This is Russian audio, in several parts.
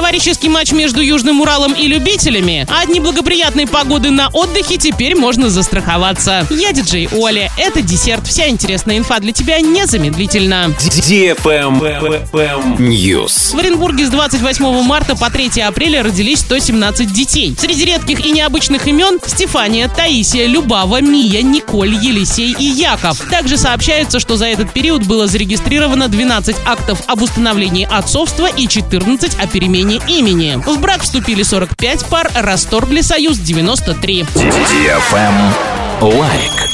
Товарищеский матч между Южным Уралом и любителями. А от неблагоприятной погоды на отдыхе теперь можно застраховаться. Я диджей Оля. Это десерт. Вся интересная инфа для тебя незамедлительно. News. В Оренбурге с 28 марта по 3 апреля родились 117 детей. Среди редких и необычных имен Стефания, Таисия, Любава, Мия, Николь, Елисей и Яков. Также сообщается, что за этот период было зарегистрировано 12 актов об установлении отцовства и 14 о перемене имени. В брак вступили 45 пар, расторгли союз 93. Лайк.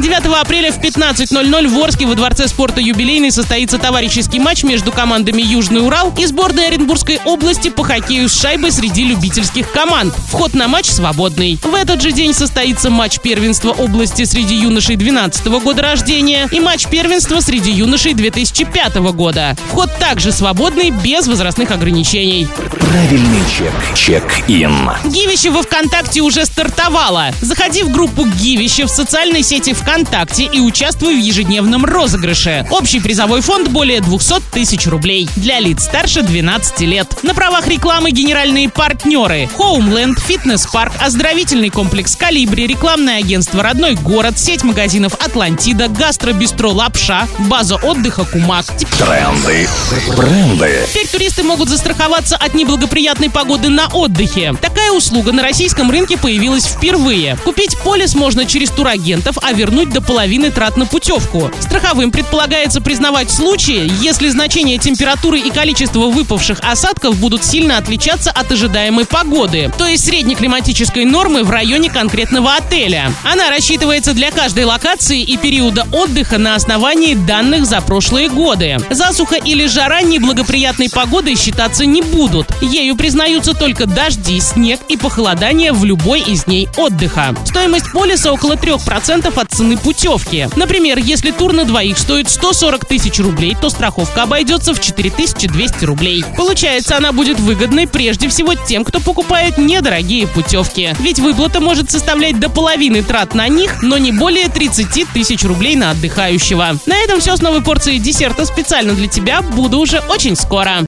9 апреля в 15.00 в Орске во Дворце спорта «Юбилейный» состоится товарищеский матч между командами «Южный Урал» и сборной Оренбургской области по хоккею с шайбой среди любительских команд. Вход на матч свободный. В этот же день состоится матч первенства области среди юношей 12 года рождения и матч первенства среди юношей 2005 года. Вход также свободный, без возрастных ограничений. Правильный чек. Чек-ин. Гивище во ВКонтакте уже стартовало. Заходи в группу Гивище в социальной сети ВКонтакте и участвуй в ежедневном розыгрыше. Общий призовой фонд более 200 тысяч рублей. Для лиц старше 12 лет. На правах рекламы генеральные партнеры. Homeland, фитнес-парк, оздоровительный комплекс Калибри, рекламное агентство «Родной город», сеть магазинов «Атлантида», гастробистро «Лапша», база отдыха «Кумак». Тренды. Бренды. Теперь туристы могут застраховаться от неблагоприятной погоды на отдыхе. Такая услуга на российском рынке появилась впервые. Купить полис можно через турагентов, а вернуть до половины трат на путевку. Страховым предполагается признавать случаи, если значение температуры и количество выпавших осадков будут сильно отличаться от ожидаемой погоды, то есть среднеклиматической нормы в районе конкретного отеля. Она рассчитывается для каждой локации и периода отдыха на основании данных за прошлые годы. Засуха или жара неблагоприятной погодой считаться не будут. Ею признаются только дожди, снег и похолодание в любой из дней отдыха. Стоимость полиса около 3% от цены путевки. Например, если тур на двоих стоит 140 тысяч рублей, то страховка обойдется в 4200 рублей. Получается, она будет выгодной прежде всего тем, кто покупает недорогие путевки. Ведь выплата может составлять до половины трат на них, но не более 30 тысяч рублей на отдыхающего. На этом все с новой порцией десерта специально для тебя. Буду уже очень скоро.